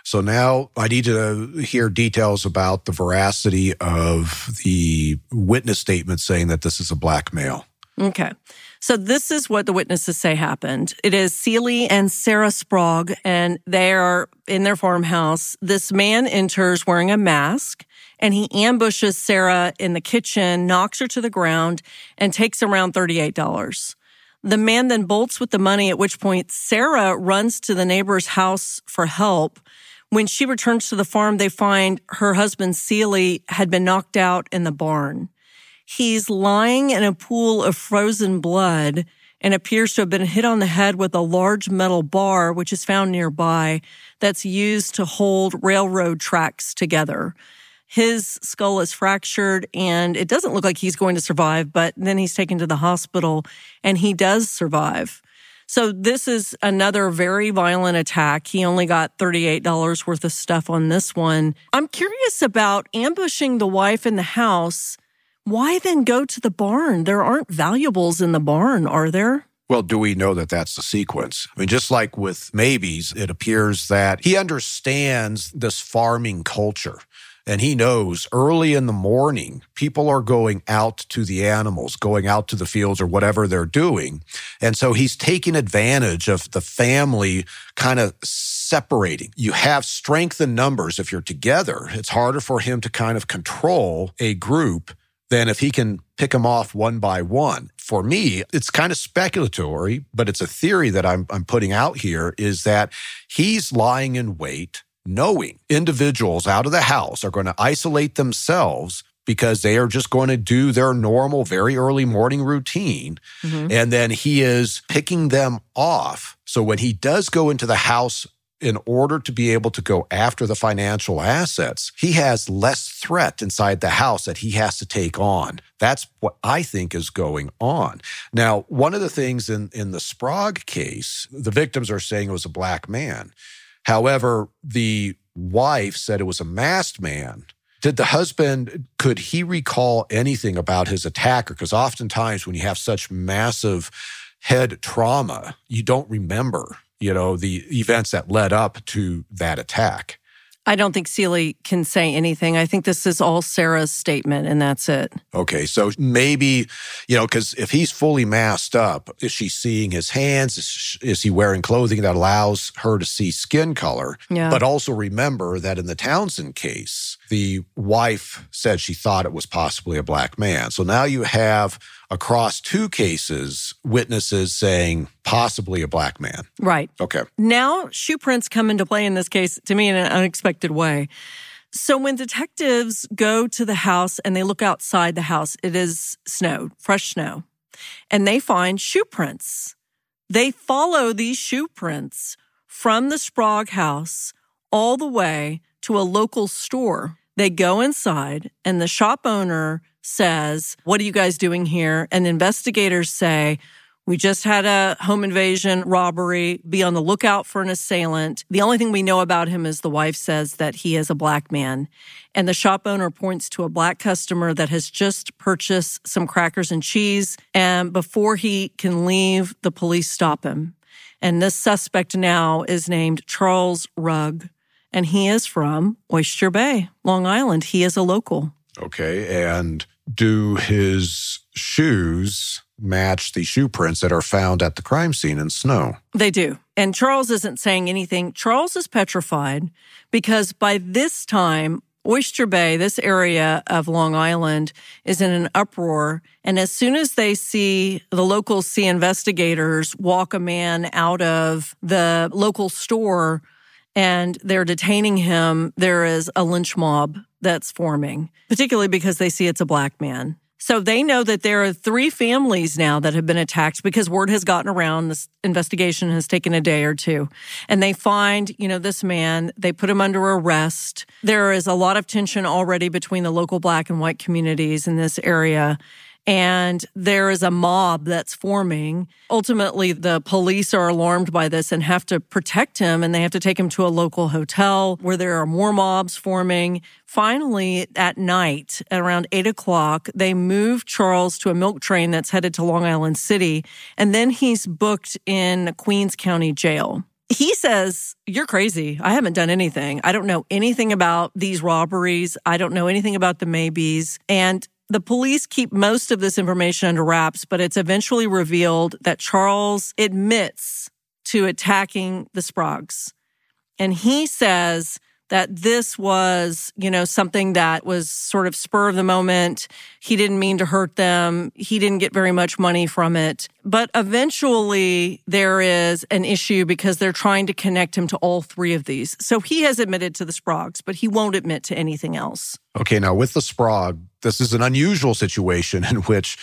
So now I need to hear details about the veracity of the witness statement saying that this is a black male. Okay. So this is what the witnesses say happened. It is Celie and Sarah Sprague, and they are in their farmhouse. This man enters wearing a mask and he ambushes Sarah in the kitchen, knocks her to the ground, and takes around $38. The man then bolts with the money, at which point Sarah runs to the neighbor's house for help. When she returns to the farm, they find her husband, Seely, had been knocked out in the barn. He's lying in a pool of frozen blood and appears to have been hit on the head with a large metal bar, which is found nearby, that's used to hold railroad tracks together. His skull is fractured and it doesn't look like he's going to survive, but then he's taken to the hospital and he does survive. So this is another very violent attack. He only got $38 worth of stuff on this one. I'm curious about ambushing the wife in the house why then go to the barn? There aren't valuables in the barn, are there? Well, do we know that that's the sequence? I mean, just like with Maybee's, it appears that he understands this farming culture. And he knows early in the morning, people are going out to the animals, going out to the fields or whatever they're doing. And so he's taking advantage of the family kind of separating. You have strength in numbers if you're together. It's harder for him to kind of control a group than if he can pick them off one by one. For me, it's kind of speculatory, but it's a theory that I'm, I'm putting out here is that he's lying in wait, knowing individuals out of the house are going to isolate themselves because they are just going to do their normal, very early morning routine. Mm-hmm. And then he is picking them off. So when he does go into the house in order to be able to go after the financial assets, he has less threat inside the house that he has to take on. That's what I think is going on. Now, one of the things in, in the Sprague case, the victims are saying it was a black man. However, the wife said it was a masked man. Did the husband, could he recall anything about his attacker? Because oftentimes when you have such massive head trauma, you don't remember you know, the events that led up to that attack. I don't think Celie can say anything. I think this is all Sarah's statement, and that's it. Okay, so maybe you know, because if he's fully masked up, is she seeing his hands? Is, is, he wearing clothing that allows her to see skin color? Yeah. But also remember that in the Townsend case, the wife said she thought it was possibly a black man. So now you have across two cases witnesses saying possibly a black man. Right. Okay. Now shoe prints come into play in this case to me in an unexpected way. So when detectives go to the house and they look outside the house, it is snow, fresh snow, and they find shoe prints. They follow these shoe prints from the Sprague house all the way to a local store. They go inside and the shop owner says, What are you guys doing here? And investigators say, we just had a home invasion robbery. Be on the lookout for an assailant. The only thing we know about him is the wife says that he is a black man. And the shop owner points to a black customer that has just purchased some crackers and cheese. And before he can leave, the police stop him. And this suspect now is named Charles Rugg. And he is from Oyster Bay, Long Island. He is a local. Okay. And do his shoes match the shoe prints that are found at the crime scene in snow? They do. And Charles isn't saying anything. Charles is petrified because by this time, Oyster Bay, this area of Long Island, is in an uproar. And as soon as they see the locals see investigators walk a man out of the local store and they're detaining him, there is a lynch mob that's forming, particularly because they see it's a black man. So they know that there are three families now that have been attacked because word has gotten around. This investigation has taken a day or two. And they find, you know, this man, they put him under arrest. There is a lot of tension already between the local black and white communities in this area and there is a mob that's forming. Ultimately, the police are alarmed by this and have to protect him, and they have to take him to a local hotel where there are more mobs forming. Finally, at night, at around eight o'clock, they move Charles to a milk train that's headed to Long Island City, and then he's booked in Queens County Jail. He says, You're crazy. I haven't done anything. I don't know anything about these robberies. I don't know anything about the Maybees. And The police keep most of this information under wraps, but it's eventually revealed that Charles admits to attacking the Spragues. And he says that this was, you know, something that was sort of spur of the moment. He didn't mean to hurt them. He didn't get very much money from it. But eventually there is an issue because they're trying to connect him to all three of these. So he has admitted to the Spragues, but he won't admit to anything else. Okay, now with the Sprague, this is an unusual situation in which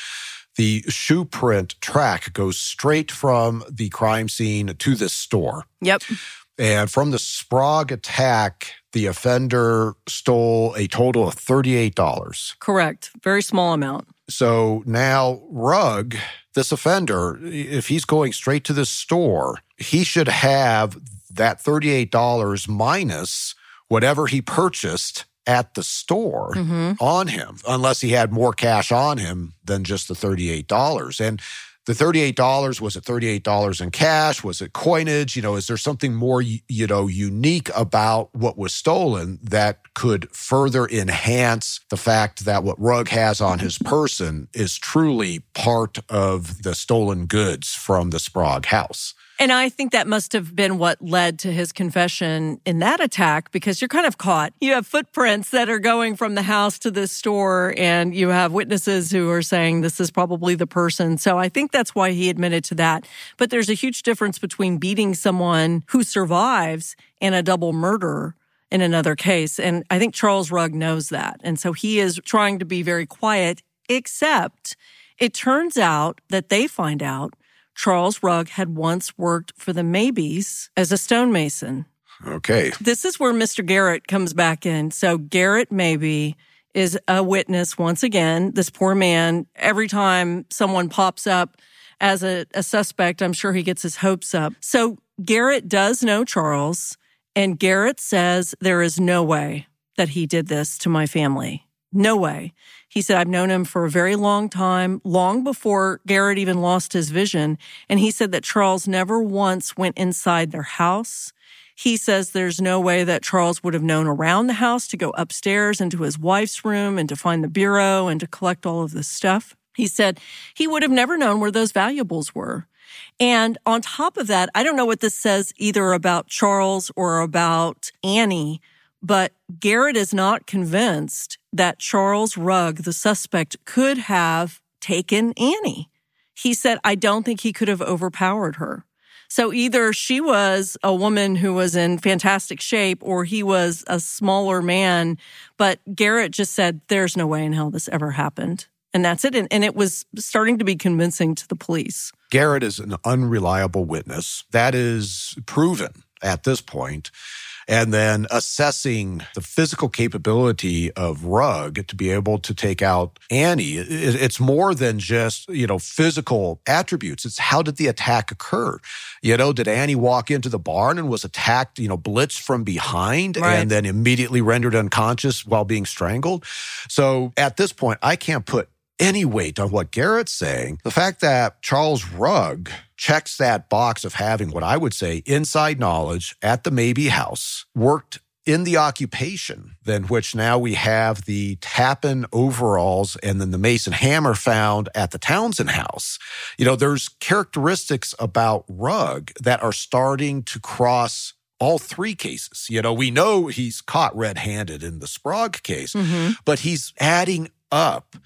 the shoe print track goes straight from the crime scene to this store. Yep. And from the Sprague attack, the offender stole a total of $38. Correct. Very small amount. So now Rugg, this offender, if he's going straight to the store, he should have that $38 minus whatever he purchased at the store mm-hmm. on him, unless he had more cash on him than just the $38. And the $38 was it $38 in cash? Was it coinage? You know is there something more you know unique about what was stolen that could further enhance the fact that what rugg has on his person is truly part of the stolen goods from the sprague house and I think that must have been what led to his confession in that attack because you're kind of caught. You have footprints that are going from the house to the store, and you have witnesses who are saying this is probably the person. So I think that's why he admitted to that. But there's a huge difference between beating someone who survives and a double murder in another case. And I think Charles Rugg knows that. And so he is trying to be very quiet, except it turns out that they find out Charles Rugg had once worked for the Maybees as a stonemason. Okay. This is where Mr. Garrett comes back in. So Garrett Maybee is a witness once again. This poor man, every time someone pops up as a, a suspect, I'm sure he gets his hopes up. So Garrett does know Charles, and Garrett says there is no way that he did this to my family. No way. He said, I've known him for a very long time, long before Garrett even lost his vision. And he said that Charles never once went inside their house. He says there's no way that Charles would have known around the house to go upstairs into his wife's room and to find the bureau and to collect all of this stuff. He said he would have never known where those valuables were. And on top of that, I don't know what this says either about Charles or about Annie, but Garrett is not convinced that Charles Rugg, the suspect, could have taken Annie. He said, I don't think he could have overpowered her. So either she was a woman who was in fantastic shape or he was a smaller man. But Garrett just said, there's no way in hell this ever happened. And that's it. And, and it was starting to be convincing to the police. Garrett is an unreliable witness. That is proven at this point and then assessing the physical capability of Rugg to be able to take out Annie. It's more than just, you know, physical attributes. It's how did the attack occur? You know, did Annie walk into the barn and was attacked, you know, blitzed from behind right. and then immediately rendered unconscious while being strangled? So at this point, I can't put any weight on what Garrett's saying. The fact that Charles Rugg checks that box of having what I would say inside knowledge at the Maybee house, worked in the occupation, then which now we have the Tappan overalls and then the Mason hammer found at the Townsend house. You know, there's characteristics about Rugg that are starting to cross all three cases. You know, we know he's caught red handed in the Sprague case, mm-hmm. but he's adding up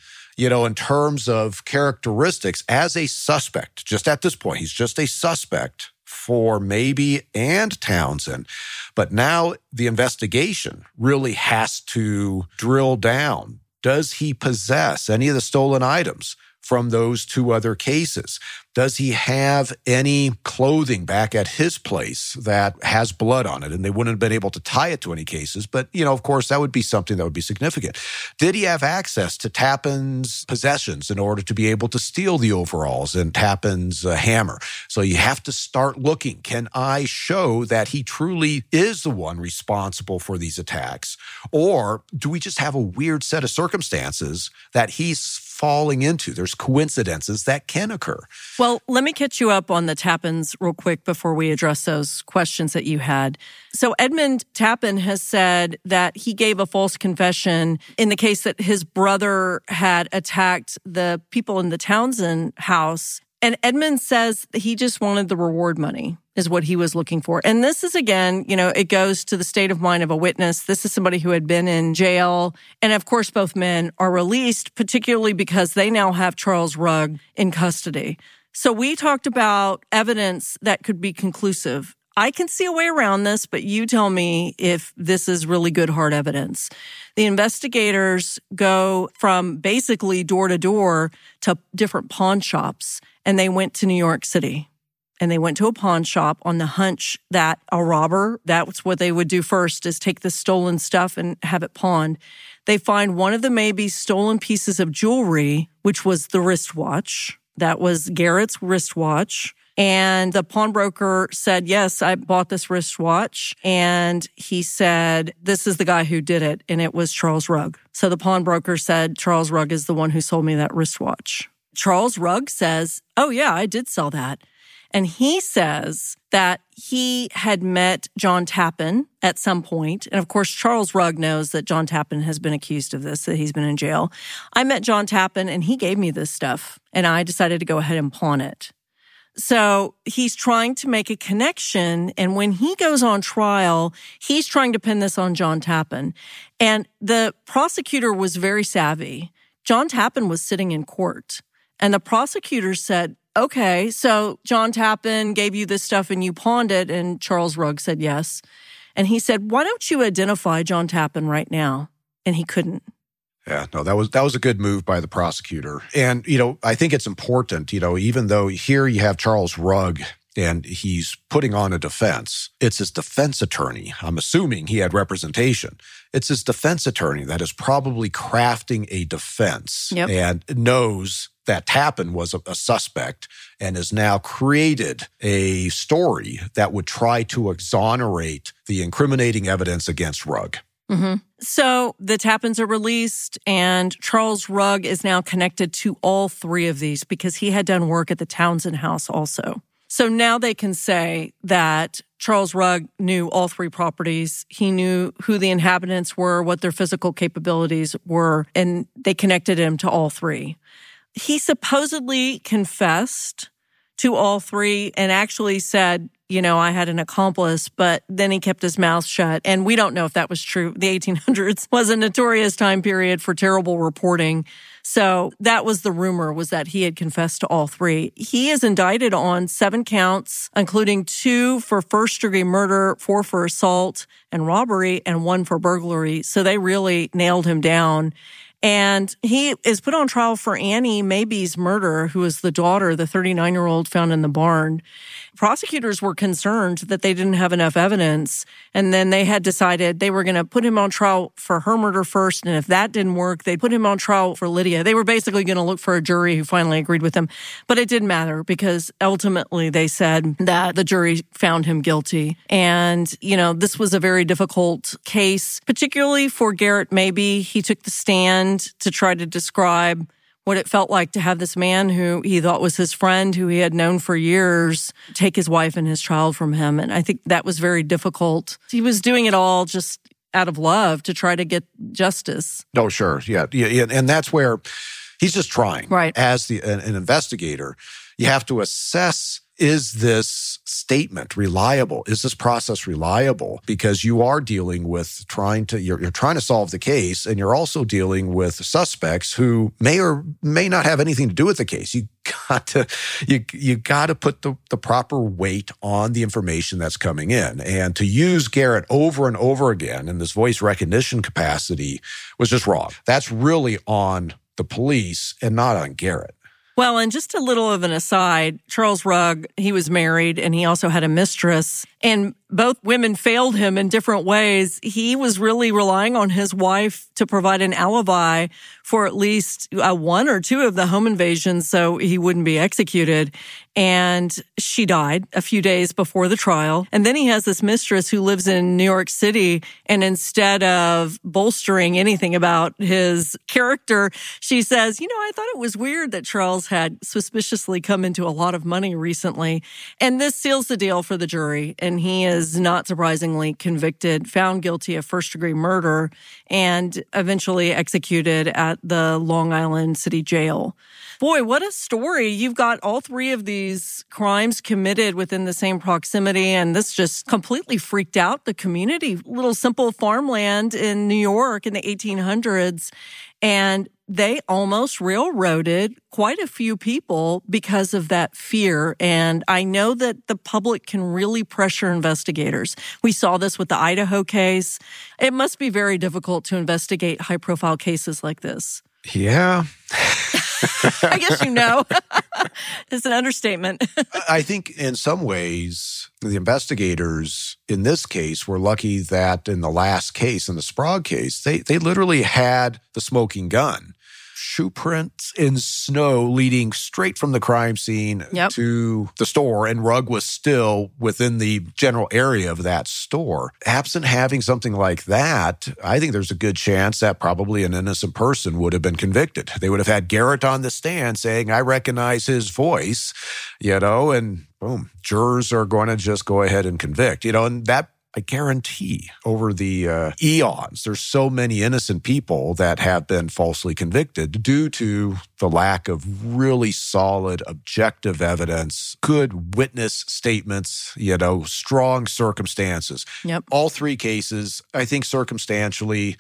you know, in terms of characteristics as a suspect, just at this point, he's just a suspect for Maybee and Townsend. But now the investigation really has to drill down. Does he possess any of the stolen items from those two other cases? Does he have any clothing back at his place that has blood on it? And they wouldn't have been able to tie it to any cases. But, you know, of course, that would be something that would be significant. Did he have access to Tappan's possessions in order to be able to steal the overalls and Tappan's uh, hammer? So you have to start looking. Can I show that he truly is the one responsible for these attacks? Or do we just have a weird set of circumstances that he's falling into. There's coincidences that can occur. Well, let me catch you up on the Tappans real quick before we address those questions that you had. So Edmund Tappan has said that he gave a false confession in the case that his brother had attacked the people in the Townsend house. And Edmund says he just wanted the reward money is what he was looking for. And this is again, you know, it goes to the state of mind of a witness. This is somebody who had been in jail. And of course, both men are released, particularly because they now have Charles Rugg in custody. So we talked about evidence that could be conclusive. I can see a way around this, but you tell me if this is really good hard evidence. The investigators go from basically door to door to different pawn shops and they went to New York City and they went to a pawn shop on the hunch that a robber, that's what they would do first is take the stolen stuff and have it pawned. They find one of the Maybee stolen pieces of jewelry, which was the wristwatch. That was Garrett's wristwatch. And the pawnbroker said, Yes, I bought this wristwatch. And he said, This is the guy who did it. And it was Charles Rugg. So the pawnbroker said, Charles Rugg is the one who sold me that wristwatch. Charles Rugg says, Oh, yeah, I did sell that. And he says that he had met John Tappan at some point. And of course, Charles Rugg knows that John Tappan has been accused of this, that he's been in jail. I met John Tappan and he gave me this stuff and I decided to go ahead and pawn it. So he's trying to make a connection. And when he goes on trial, he's trying to pin this on John Tappan. And the prosecutor was very savvy. John Tappan was sitting in court and the prosecutor said, okay, so John Tappan gave you this stuff and you pawned it. And Charles Rugg said yes. And he said, why don't you identify John Tappan right now? And he couldn't. Yeah, no, that was that was a good move by the prosecutor. And you know, I think it's important, you know, even though here you have Charles Rugg and he's putting on a defense. It's his defense attorney. I'm assuming he had representation. It's his defense attorney that is probably crafting a defense yep. and knows that Tappan was a, a, suspect and has now created a story that would try to exonerate the incriminating evidence against Rugg. Mm-hmm. So the Tappans are released, and Charles Rugg is now connected to all three of these because he had done work at the Townsend House also. So now they can say that Charles Rugg knew all three properties. He knew who the inhabitants were, what their physical capabilities were, and they connected him to all three. He supposedly confessed to all three and actually said, you know, I had an accomplice, but then he kept his mouth shut. And we don't know if that was true. The 1800s was a notorious time period for terrible reporting. So that was the rumor was that he had confessed to all three. He is indicted on seven counts, including two for first degree murder, four for assault and robbery, and one for burglary. So they really nailed him down. And he is put on trial for Annie Maybee's murder, who was the daughter, the 39 year old found in the barn. Prosecutors were concerned that they didn't have enough evidence. And then they had decided they were going to put him on trial for her murder first. And if that didn't work, they put him on trial for Lydia. They were basically going to look for a jury who finally agreed with them. But it didn't matter because ultimately they said that the jury found him guilty. And, you know, this was a very difficult case, particularly for Garrett Maybee He took the stand to try to describe what it felt like to have this man who he thought was his friend, who he had known for years, take his wife and his child from him. And I think that was very difficult. He was doing it all just out of love to try to get justice. Oh, sure. Yeah. yeah. And that's where he's just trying. Right. As the, an, an investigator, you have to assess is this statement reliable? Is this process reliable? Because you are dealing with trying to, you're, you're, trying to solve the case and you're also dealing with suspects who may or may not have anything to do with the case. You got to, you, you got to put the, the proper weight on the information that's coming in. And to use Garrett over and over again in this voice recognition capacity was just wrong. That's really on the police and not on Garrett. Well, and just a little of an aside, Charles Rugg, he was married and he also had a mistress. And both women failed him in different ways. He was really relying on his wife to provide an alibi for at least uh, one or two of the home invasions so he wouldn't be executed. And she died a few days before the trial. And then he has this mistress who lives in New York City. And instead of bolstering anything about his character, she says, you know, I thought it was weird that Charles had suspiciously come into a lot of money recently. And this seals the deal for the jury. And he is not surprisingly convicted, found guilty of first degree murder, and eventually executed at the Long Island City Jail. Boy, what a story. You've got all three of these crimes committed within the same proximity, and this just completely freaked out the community. Little simple farmland in New York in the 1800s. And they almost railroaded quite a few people because of that fear. And I know that the public can really pressure investigators. We saw this with the Idaho case. It must be very difficult to investigate high profile cases like this. Yeah. I guess you know. it's an understatement. I think in some ways, the investigators in this case were lucky that in the last case, in the Sprague case, they, they literally had the smoking gun shoe prints in snow leading straight from the crime scene yep. to the store, and Rugg was still within the general area of that store. Absent having something like that, I think there's a good chance that probably an innocent person would have been convicted. They would have had Garrett on the stand saying, I recognize his voice, you know, and boom, jurors are going to just go ahead and convict, you know, and that I guarantee over the uh, eons, there's so many innocent people that have been falsely convicted due to the lack of really solid objective evidence, good witness statements, you know, strong circumstances. Yep. All three cases, I think circumstantially,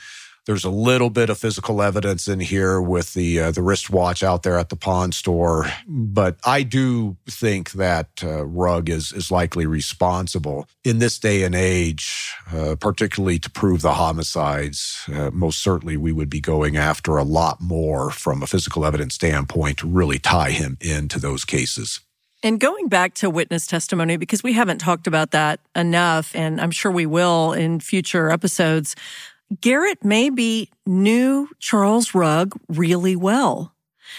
there's a little bit of physical evidence in here with the uh, the wristwatch out there at the pawn store, but I do think that uh, Rugg is is likely responsible in this day and age, uh, particularly to prove the homicides. Uh, most certainly, we would be going after a lot more from a physical evidence standpoint to really tie him into those cases. And going back to witness testimony, because we haven't talked about that enough, and I'm sure we will in future episodes, Garrett Maybee knew Charles Rugg really well.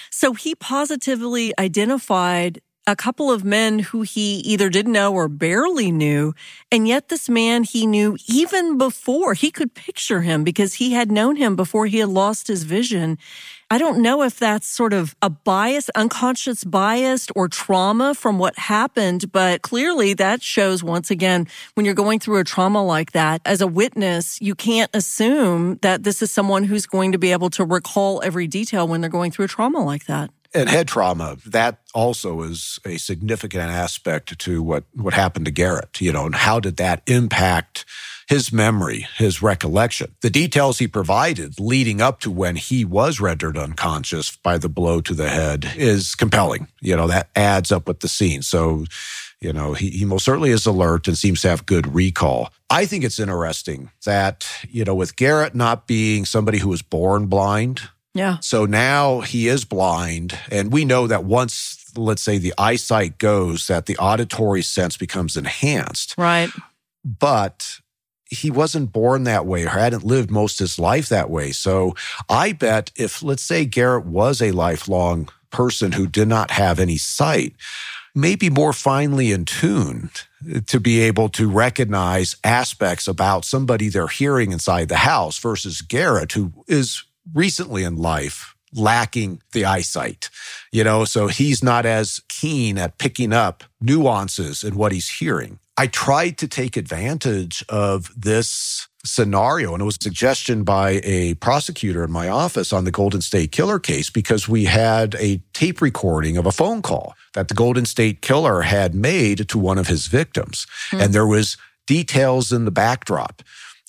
So he positively identified a couple of men who he either didn't know or barely knew. And yet this man he knew even before he could picture him because he had known him before he had lost his vision. I don't know if that's sort of a bias, unconscious bias or trauma from what happened, but clearly that shows once again, when you're going through a trauma like that, as a witness, you can't assume that this is someone who's going to be able to recall every detail when they're going through a trauma like that and head trauma that also is a significant aspect to what what happened to Garrett you know and how did that impact his memory his recollection? The details he provided leading up to when he was rendered unconscious by the blow to the head is compelling you know that adds up with the scene. So you know he, he most certainly is alert and seems to have good recall. I think it's interesting that you know with garrett not being somebody who was born blind yeah. So now he is blind. And we know that once, let's say, the eyesight goes, that the auditory sense becomes enhanced. Right. But he wasn't born that way or hadn't lived most of his life that way. So I bet if, let's say, Garrett was a lifelong person who did not have any sight, maybe more finely in tuned to be able to recognize aspects about somebody they're hearing inside the house versus Garrett, who is recently in life lacking the eyesight, you know, so he's not as keen at picking up nuances in what he's hearing. I tried to take advantage of this scenario, and it was a suggestion by a prosecutor in my office on the Golden State Killer case because we had a tape recording of a phone call that the Golden State Killer had made to one of his victims. Mm. And there was details in the backdrop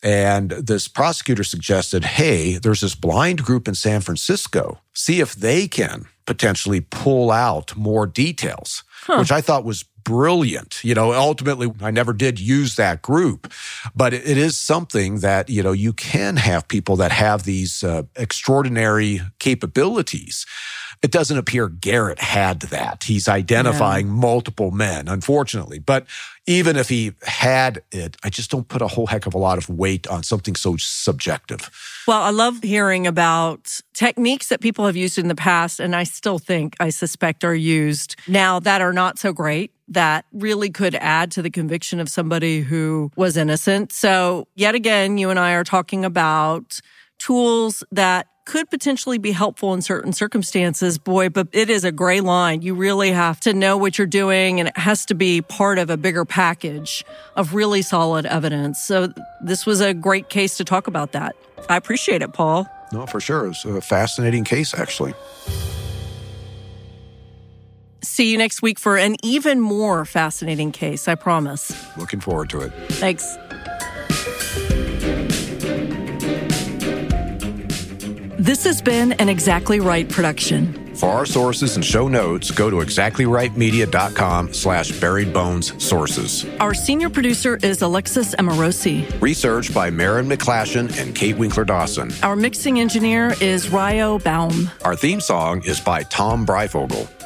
and this prosecutor suggested, hey, there's this blind group in San Francisco. See if they can potentially pull out more details, huh. which I thought was brilliant. You know, ultimately, I never did use that group, but it is something that, you know, you can have people that have these uh, extraordinary capabilities It doesn't appear Garrett had that. He's identifying yeah. multiple men, unfortunately. But even if he had it, I just don't put a whole heck of a lot of weight on something so subjective. Well, I love hearing about techniques that people have used in the past, and I still think, I suspect, are used now that are not so great that really could add to the conviction of somebody who was innocent. So, yet again, you and I are talking about tools that could potentially be helpful in certain circumstances, boy, but it is a gray line. You really have to know what you're doing and it has to be part of a bigger package of really solid evidence. So this was a great case to talk about that. I appreciate it, Paul. No, for sure. It's a fascinating case, actually. See you next week for an even more fascinating case, I promise. Looking forward to it. Thanks. This has been an Exactly Right production. For our sources and show notes, go to exactlyrightmedia.com slash buried bones sources. Our senior producer is Alexis Amorosi. Research by Marin McClashin and Kate Winkler Dawson. Our mixing engineer is Ryo Baum. Our theme song is by Tom Breyfogle.